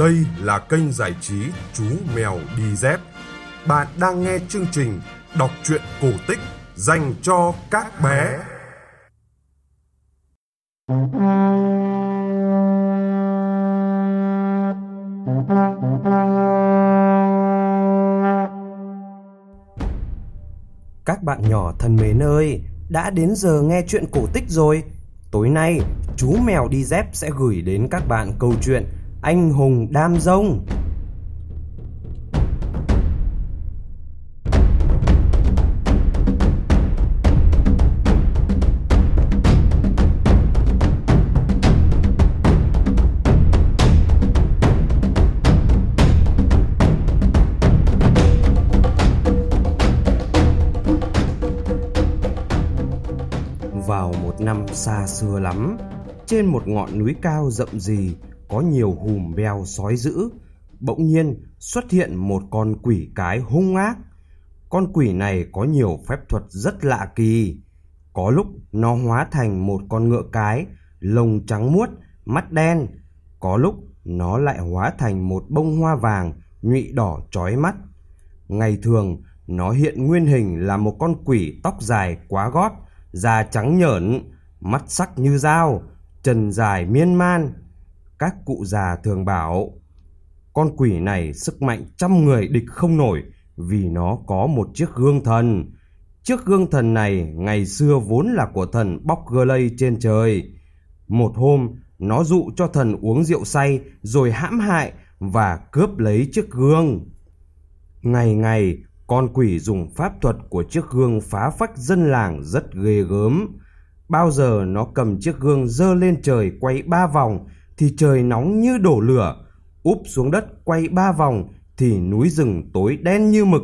Đây là kênh giải trí Chú Mèo Đi Dép. Bạn đang nghe chương trình đọc truyện cổ tích dành cho các bé. Các bạn nhỏ thân mến ơi, đã đến giờ nghe chuyện cổ tích rồi. Tối nay, chú mèo đi dép sẽ gửi đến các bạn câu chuyện anh hùng đam rông. Vào một năm xa xưa lắm, trên một ngọn núi cao rậm rì có nhiều hùm beo sói dữ, bỗng nhiên xuất hiện một con quỷ cái hung ác. Con quỷ này có nhiều phép thuật rất lạ kỳ. Có lúc nó hóa thành một con ngựa cái, lông trắng muốt, mắt đen. Có lúc nó lại hóa thành một bông hoa vàng, nhụy đỏ chói mắt. Ngày thường, nó hiện nguyên hình là một con quỷ tóc dài quá gót, da trắng nhởn, mắt sắc như dao, chân dài miên man. Các cụ già thường bảo, con quỷ này sức mạnh trăm người địch không nổi vì nó có một chiếc gương thần. Chiếc gương thần này ngày xưa vốn là của thần Bóc Gơ Lây trên trời. Một hôm, nó dụ cho thần uống rượu say rồi hãm hại và cướp lấy chiếc gương. Ngày ngày, con quỷ dùng pháp thuật của chiếc gương phá phách dân làng rất ghê gớm. Bao giờ nó cầm chiếc gương dơ lên trời quay ba vòng thì trời nóng như đổ lửa, úp xuống đất quay ba vòng thì núi rừng tối đen như mực.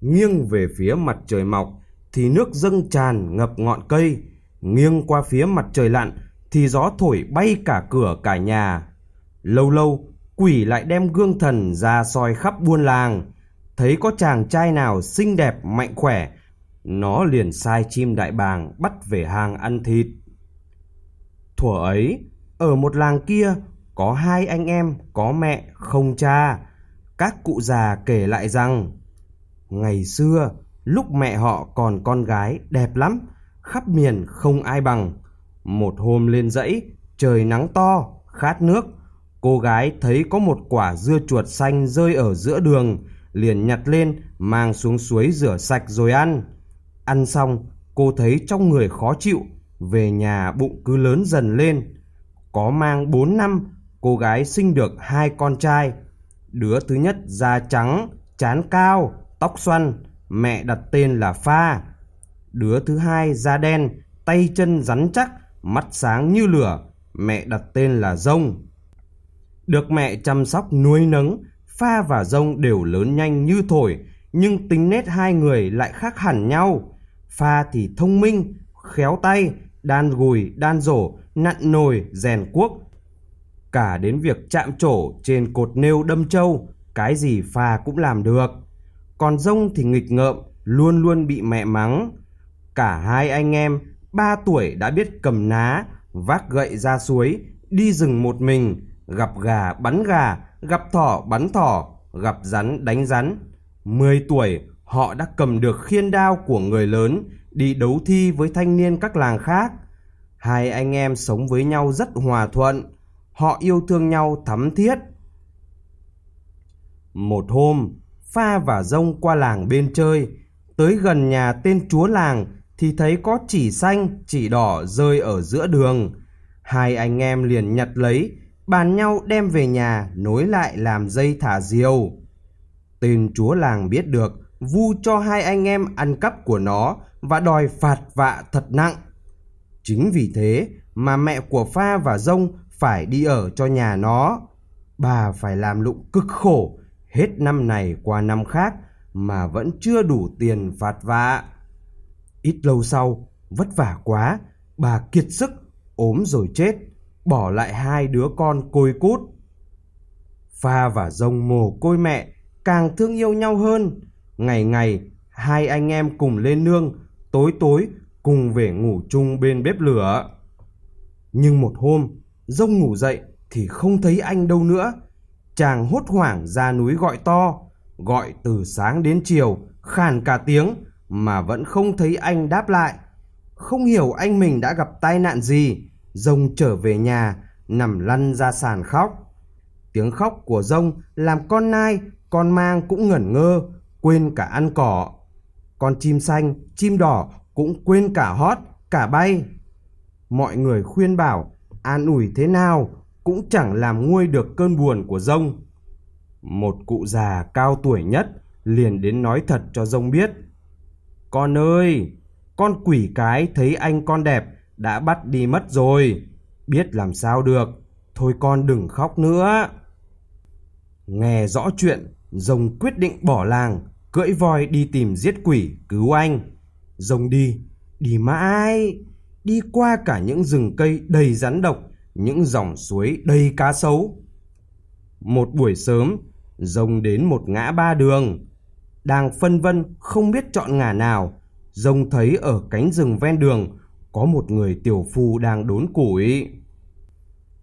Nghiêng về phía mặt trời mọc thì nước dâng tràn ngập ngọn cây, nghiêng qua phía mặt trời lặn thì gió thổi bay cả cửa cả nhà. Lâu lâu, quỷ lại đem gương thần ra soi khắp buôn làng, thấy có chàng trai nào xinh đẹp mạnh khỏe, nó liền sai chim đại bàng bắt về hang ăn thịt. Thuở ấy, ở một làng kia có hai anh em có mẹ không cha. Các cụ già kể lại rằng ngày xưa lúc mẹ họ còn con gái đẹp lắm, khắp miền không ai bằng. Một hôm lên dãy, trời nắng to, khát nước, cô gái thấy có một quả dưa chuột xanh rơi ở giữa đường, liền nhặt lên mang xuống suối rửa sạch rồi ăn. Ăn xong, cô thấy trong người khó chịu, về nhà bụng cứ lớn dần lên. Có mang 4 năm, cô gái sinh được hai con trai. Đứa thứ nhất da trắng, chán cao, tóc xoăn, mẹ đặt tên là Pha. Đứa thứ hai da đen, tay chân rắn chắc, mắt sáng như lửa, mẹ đặt tên là Rông. Được mẹ chăm sóc nuôi nấng, Pha và Rông đều lớn nhanh như thổi, nhưng tính nết hai người lại khác hẳn nhau. Pha thì thông minh, khéo tay, đan gùi, đan rổ, nặn nồi, rèn cuốc. Cả đến việc chạm trổ trên cột nêu đâm trâu, cái gì Pha cũng làm được. Còn Rông thì nghịch ngợm, luôn luôn bị mẹ mắng. Cả hai anh em, ba tuổi đã biết cầm ná, vác gậy ra suối, đi rừng một mình, gặp gà bắn gà, gặp thỏ bắn thỏ, gặp rắn đánh rắn. Mười tuổi, họ đã cầm được khiên đao của người lớn đi đấu thi với thanh niên các làng khác. Hai anh em sống với nhau rất hòa thuận, họ yêu thương nhau thắm thiết. Một hôm, Pha và Rông qua làng bên chơi, tới gần nhà tên chúa làng thì thấy có chỉ xanh, chỉ đỏ rơi ở giữa đường. Hai anh em liền nhặt lấy, bàn nhau đem về nhà nối lại làm dây thả diều. Tên chúa làng biết được, vu cho hai anh em ăn cắp của nó và đòi phạt vạ thật nặng. Chính vì thế mà mẹ của Pha và Rông phải đi ở cho nhà nó. Bà phải làm lụng cực khổ, hết năm này qua năm khác mà vẫn chưa đủ tiền phạt vạ. Ít lâu sau, vất vả quá, bà kiệt sức, ốm rồi chết, bỏ lại hai đứa con côi cút. Pha và Rông mồ côi mẹ càng thương yêu nhau hơn. Ngày ngày, hai anh em cùng lên nương, tối tối cùng về ngủ chung bên bếp lửa. Nhưng một hôm, Rông ngủ dậy thì không thấy anh đâu nữa. chàng hốt hoảng ra núi gọi to, gọi từ sáng đến chiều, khàn cả tiếng mà vẫn không thấy anh đáp lại. Không hiểu anh mình đã gặp tai nạn gì, dông trở về nhà, nằm lăn ra sàn khóc. Tiếng khóc của rông làm con nai, con mang cũng ngẩn ngơ, quên cả ăn cỏ. Con chim xanh, chim đỏ cũng quên cả hót, cả bay. Mọi người khuyên bảo, an ủi thế nào cũng chẳng làm nguôi được cơn buồn của rông. Một cụ già cao tuổi nhất liền đến nói thật cho rông biết. Con ơi, con quỷ cái thấy anh con đẹp đã bắt đi mất rồi. Biết làm sao được, thôi con đừng khóc nữa. Nghe rõ chuyện, rồng quyết định bỏ làng, cưỡi voi đi tìm giết quỷ cứu anh. Rồng đi, đi mãi, đi qua cả những rừng cây đầy rắn độc, những dòng suối đầy cá sấu. Một buổi sớm, rồng đến một ngã ba đường. Đang phân vân không biết chọn ngả nào, rồng thấy ở cánh rừng ven đường có một người tiểu phu đang đốn củi.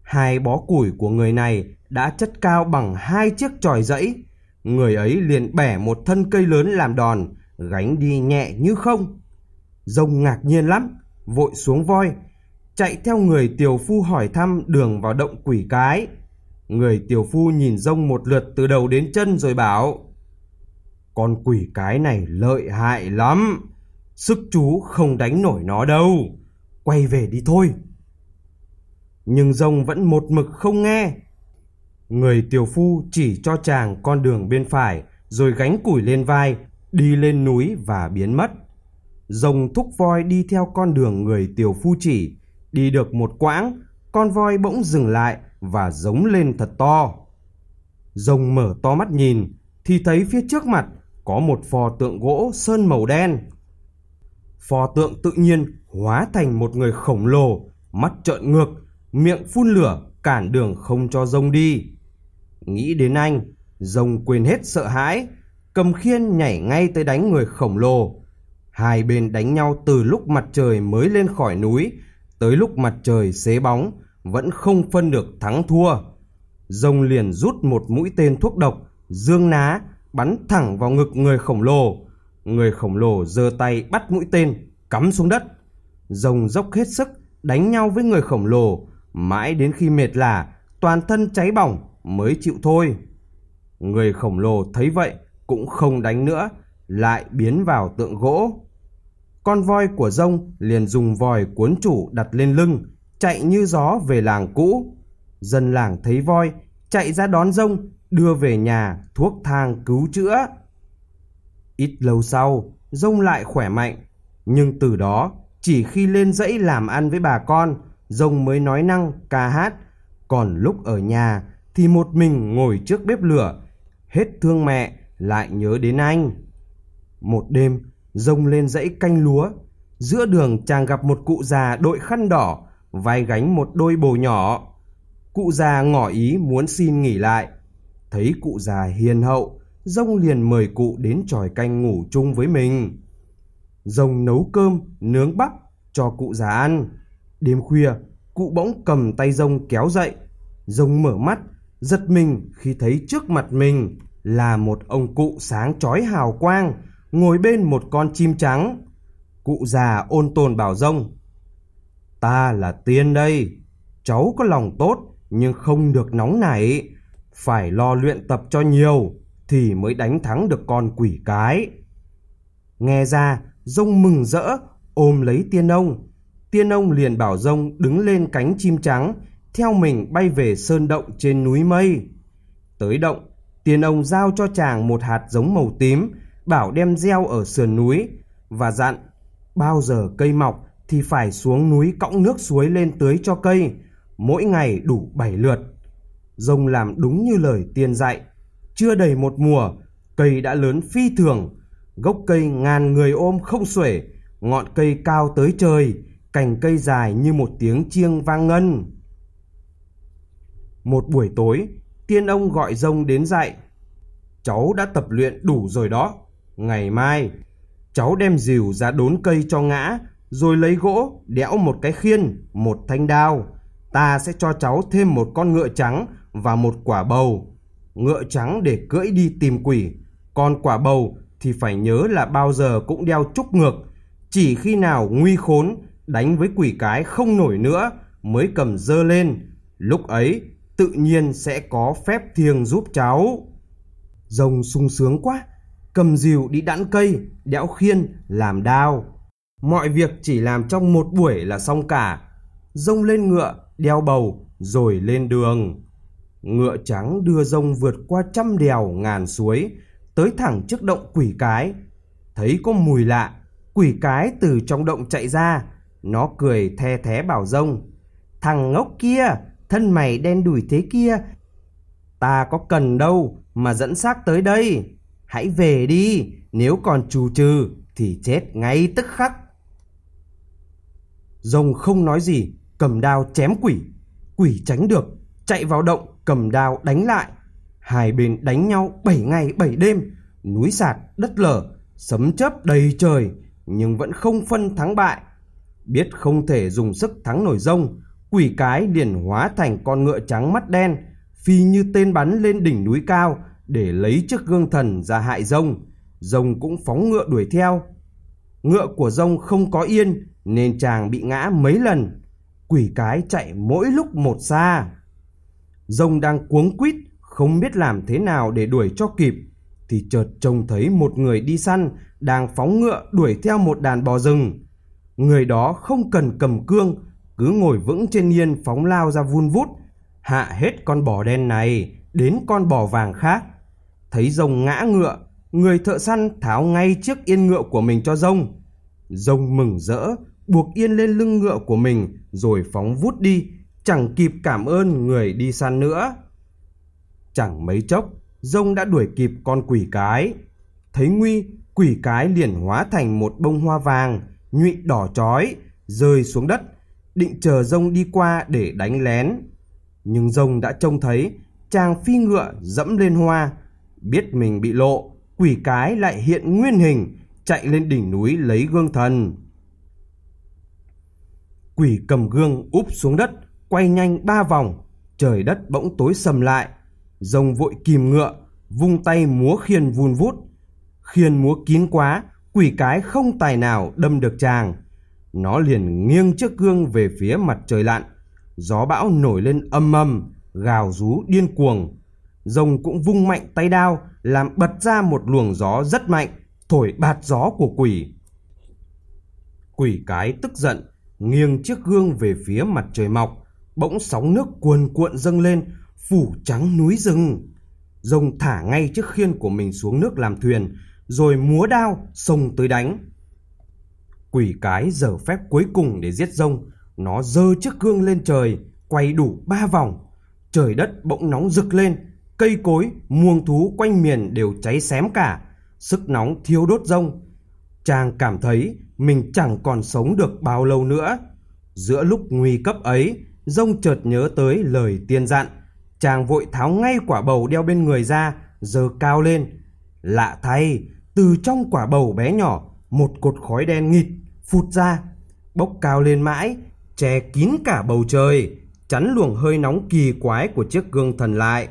Hai bó củi của người này đã chất cao bằng hai chiếc tròi dẫy. Người ấy liền bẻ một thân cây lớn làm đòn, gánh đi nhẹ như không. Rồng ngạc nhiên lắm, vội xuống voi, chạy theo người tiểu phu hỏi thăm đường vào động quỷ cái. Người tiểu phu nhìn rông một lượt từ đầu đến chân rồi bảo Con quỷ cái này lợi hại lắm Sức chú không đánh nổi nó đâu Quay về đi thôi. Nhưng rông vẫn một mực không nghe. Người tiểu phu chỉ cho chàng con đường bên phải Rồi gánh củi lên vai Đi lên núi và biến mất. Rồng thúc voi đi theo con đường người tiểu phu chỉ Đi được một quãng Con voi bỗng dừng lại và giống lên thật to. Rồng mở to mắt nhìn thì thấy phía trước mặt có một phò tượng gỗ sơn màu đen. Phò tượng tự nhiên hóa thành một người khổng lồ, mắt trợn ngược, miệng phun lửa cản đường không cho rồng đi. Nghĩ đến anh, rồng quên hết sợ hãi, cầm khiên nhảy ngay tới đánh người khổng lồ. Hai bên đánh nhau từ lúc mặt trời mới lên khỏi núi tới lúc mặt trời xế bóng vẫn không phân được thắng thua. Rồng liền rút một mũi tên thuốc độc, dương ná, bắn thẳng vào ngực người khổng lồ. Người khổng lồ giơ tay bắt mũi tên, cắm xuống đất. Rồng dốc hết sức, đánh nhau với người khổng lồ, mãi đến khi mệt lả, toàn thân cháy bỏng mới chịu thôi. Người khổng lồ thấy vậy cũng không đánh nữa, lại biến vào tượng gỗ. Con voi của rông liền dùng vòi cuốn chủ đặt lên lưng, chạy như gió về làng cũ. Dân làng thấy voi, chạy ra đón rông, đưa về nhà thuốc thang cứu chữa. Ít lâu sau, rông lại khỏe mạnh, nhưng từ đó chỉ khi lên dãy làm ăn với bà con, rông mới nói năng ca hát, còn lúc ở nhà thì một mình ngồi trước bếp lửa, hết thương mẹ lại nhớ đến anh. Một đêm, rông lên dãy canh lúa, giữa đường chàng gặp một cụ già đội khăn đỏ vai gánh một đôi bồ nhỏ. Cụ già ngỏ ý muốn xin nghỉ lại. Thấy cụ già hiền hậu, Rông liền mời cụ đến tròi canh ngủ chung với mình. Rông nấu cơm, nướng bắp cho cụ già ăn. Đêm khuya, cụ bỗng cầm tay Rông kéo dậy. Rông mở mắt, giật mình khi thấy trước mặt mình là một ông cụ sáng chói hào quang, ngồi bên một con chim trắng. Cụ già ôn tồn bảo Rông Ta là tiên đây. Cháu có lòng tốt nhưng không được nóng nảy. Phải lo luyện tập cho nhiều thì mới đánh thắng được con quỷ cái. Nghe ra, rông mừng rỡ, ôm lấy tiên ông. Tiên ông liền bảo rông đứng lên cánh chim trắng, theo mình bay về sơn động trên núi mây. Tới động, tiên ông giao cho chàng một hạt giống màu tím, bảo đem gieo ở sườn núi và dặn bao giờ cây mọc thì phải xuống núi cõng nước suối lên tưới cho cây, mỗi ngày đủ bảy lượt. rông làm đúng như lời tiên dạy, chưa đầy một mùa, cây đã lớn phi thường, gốc cây ngàn người ôm không xuể, ngọn cây cao tới trời, cành cây dài như một tiếng chiêng vang ngân. Một buổi tối, tiên ông gọi rông đến dạy. Cháu đã tập luyện đủ rồi đó, ngày mai cháu đem dìu ra đốn cây cho ngã rồi lấy gỗ đẽo một cái khiên, một thanh đao. Ta sẽ cho cháu thêm một con ngựa trắng và một quả bầu. ngựa trắng để cưỡi đi tìm quỷ, còn quả bầu thì phải nhớ là bao giờ cũng đeo trúc ngược, chỉ khi nào nguy khốn đánh với quỷ cái không nổi nữa mới cầm dơ lên, lúc ấy tự nhiên sẽ có phép thiêng giúp cháu. Rồng sung sướng quá, cầm rìu đi đẵn cây, đẽo khiên, làm đao. Mọi việc chỉ làm trong một buổi là xong cả. Rông lên ngựa, đeo bầu, rồi lên đường. Ngựa trắng đưa rông vượt qua trăm đèo ngàn suối, tới thẳng trước động quỷ cái. Thấy có mùi lạ, quỷ cái từ trong động chạy ra, nó cười the thé bảo rông. Thằng ngốc kia, thân mày đen đủi thế kia, ta có cần đâu mà dẫn xác tới đây. Hãy về đi, nếu còn trù trừ thì chết ngay tức khắc. Rồng không nói gì, cầm đao chém quỷ. Quỷ tránh được, chạy vào động, cầm đao đánh lại. Hai bên đánh nhau bảy ngày bảy đêm, núi sạt, đất lở, sấm chớp đầy trời, nhưng vẫn không phân thắng bại. Biết không thể dùng sức thắng nổi rông, quỷ cái liền hóa thành con ngựa trắng mắt đen, phi như tên bắn lên đỉnh núi cao để lấy chiếc gương thần ra hại rông. Rông cũng phóng ngựa đuổi theo. Ngựa của rông không có yên nên chàng bị ngã mấy lần. Quỷ cái chạy mỗi lúc một xa. Rông đang cuống quýt không biết làm thế nào để đuổi cho kịp thì chợt trông thấy một người đi săn đang phóng ngựa đuổi theo một đàn bò rừng. Người đó không cần cầm cương, cứ ngồi vững trên yên phóng lao ra vun vút, hạ hết con bò đen này đến con bò vàng khác. Thấy rồng ngã ngựa, người thợ săn tháo ngay chiếc yên ngựa của mình cho rồng. rồng mừng rỡ, buộc yên lên lưng ngựa của mình rồi phóng vút đi, chẳng kịp cảm ơn người đi săn nữa. Chẳng mấy chốc, rồng đã đuổi kịp con quỷ cái. Thấy nguy, quỷ cái liền hóa thành một bông hoa vàng, nhụy đỏ chói, rơi xuống đất, định chờ rông đi qua để đánh lén. Nhưng rông đã trông thấy chàng phi ngựa dẫm lên hoa, biết mình bị lộ, quỷ cái lại hiện nguyên hình, chạy lên đỉnh núi lấy gương thần. Quỷ cầm gương úp xuống đất, quay nhanh ba vòng, trời đất bỗng tối sầm lại. Rồng vội kìm ngựa, vung tay múa khiên vun vút. Khiên múa kín quá, quỷ cái không tài nào đâm được chàng. Nó liền nghiêng chiếc gương về phía mặt trời lặn. Gió bão nổi lên âm âm, gào rú điên cuồng. Rồng cũng vung mạnh tay đao, làm bật ra một luồng gió rất mạnh, thổi bạt gió của quỷ. Quỷ cái tức giận, nghiêng chiếc gương về phía mặt trời mọc, bỗng sóng nước cuồn cuộn dâng lên, phủ trắng núi rừng. Rồng thả ngay chiếc khiên của mình xuống nước làm thuyền, rồi múa đao xông tới đánh. Quỷ cái giờ phép cuối cùng để giết rông, nó giơ chiếc gương lên trời, quay đủ ba vòng. Trời đất bỗng nóng rực lên, cây cối, muông thú quanh miền đều cháy xém cả, sức nóng thiếu đốt rông. Chàng cảm thấy mình chẳng còn sống được bao lâu nữa. Giữa lúc nguy cấp ấy, rông chợt nhớ tới lời tiên dặn. Chàng vội tháo ngay quả bầu đeo bên người ra, giơ cao lên. Lạ thay, từ trong quả bầu bé nhỏ, một cột khói đen nghịt phụt ra, bốc cao lên mãi, che kín cả bầu trời, chắn luồng hơi nóng kỳ quái của chiếc gương thần lại.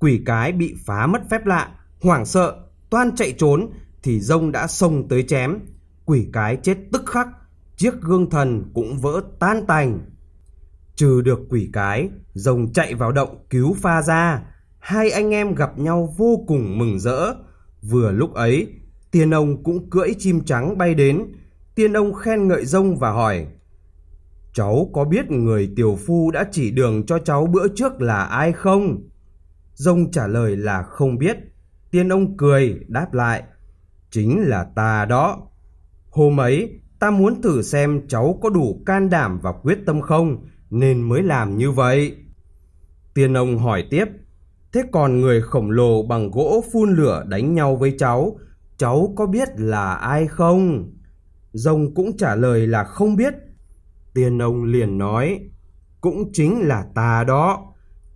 Quỷ cái bị phá mất phép lạ, hoảng sợ, toan chạy trốn thì rông đã xông tới chém. Quỷ cái chết tức khắc, chiếc gương thần cũng vỡ tan tành. Trừ được quỷ cái, rồng chạy vào động cứu pha ra. Hai anh em gặp nhau vô cùng mừng rỡ. Vừa lúc ấy, tiên ông cũng cưỡi chim trắng bay đến. Tiên ông khen ngợi rông và hỏi. Cháu có biết người tiểu phu đã chỉ đường cho cháu bữa trước là ai không? Rông trả lời là không biết. Tiên ông cười, đáp lại. Chính là ta đó. Hôm ấy, ta muốn thử xem cháu có đủ can đảm và quyết tâm không, nên mới làm như vậy. Tiên ông hỏi tiếp. Thế còn người khổng lồ bằng gỗ phun lửa đánh nhau với cháu, cháu có biết là ai không? Rồng cũng trả lời là không biết. Tiên ông liền nói, cũng chính là ta đó.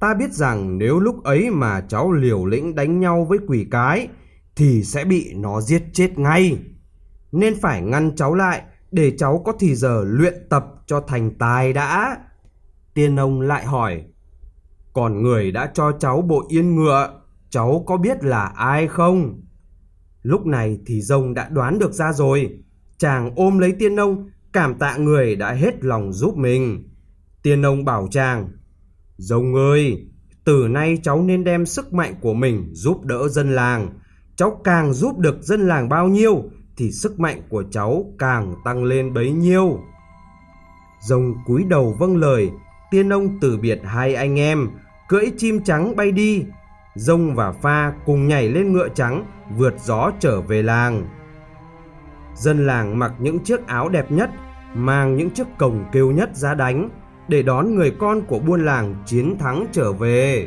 Ta biết rằng nếu lúc ấy mà cháu liều lĩnh đánh nhau với quỷ cái thì sẽ bị nó giết chết ngay. Nên phải ngăn cháu lại để cháu có thì giờ luyện tập cho thành tài đã. Tiên ông lại hỏi, còn người đã cho cháu bộ yên ngựa cháu có biết là ai không? Lúc này thì rồng đã đoán được ra rồi. Chàng ôm lấy tiên nông, cảm tạ người đã hết lòng giúp mình. Tiên nông bảo chàng, Rồng ơi, từ nay cháu nên đem sức mạnh của mình giúp đỡ dân làng. Cháu càng giúp được dân làng bao nhiêu thì sức mạnh của cháu càng tăng lên bấy nhiêu. Rồng cúi đầu vâng lời, tiên ông từ biệt hai anh em, cưỡi chim trắng bay đi. rồng và Pha cùng nhảy lên ngựa trắng, vượt gió trở về làng. Dân làng mặc những chiếc áo đẹp nhất, mang những chiếc cồng kêu nhất ra đánh, để đón người con của buôn làng chiến thắng trở về.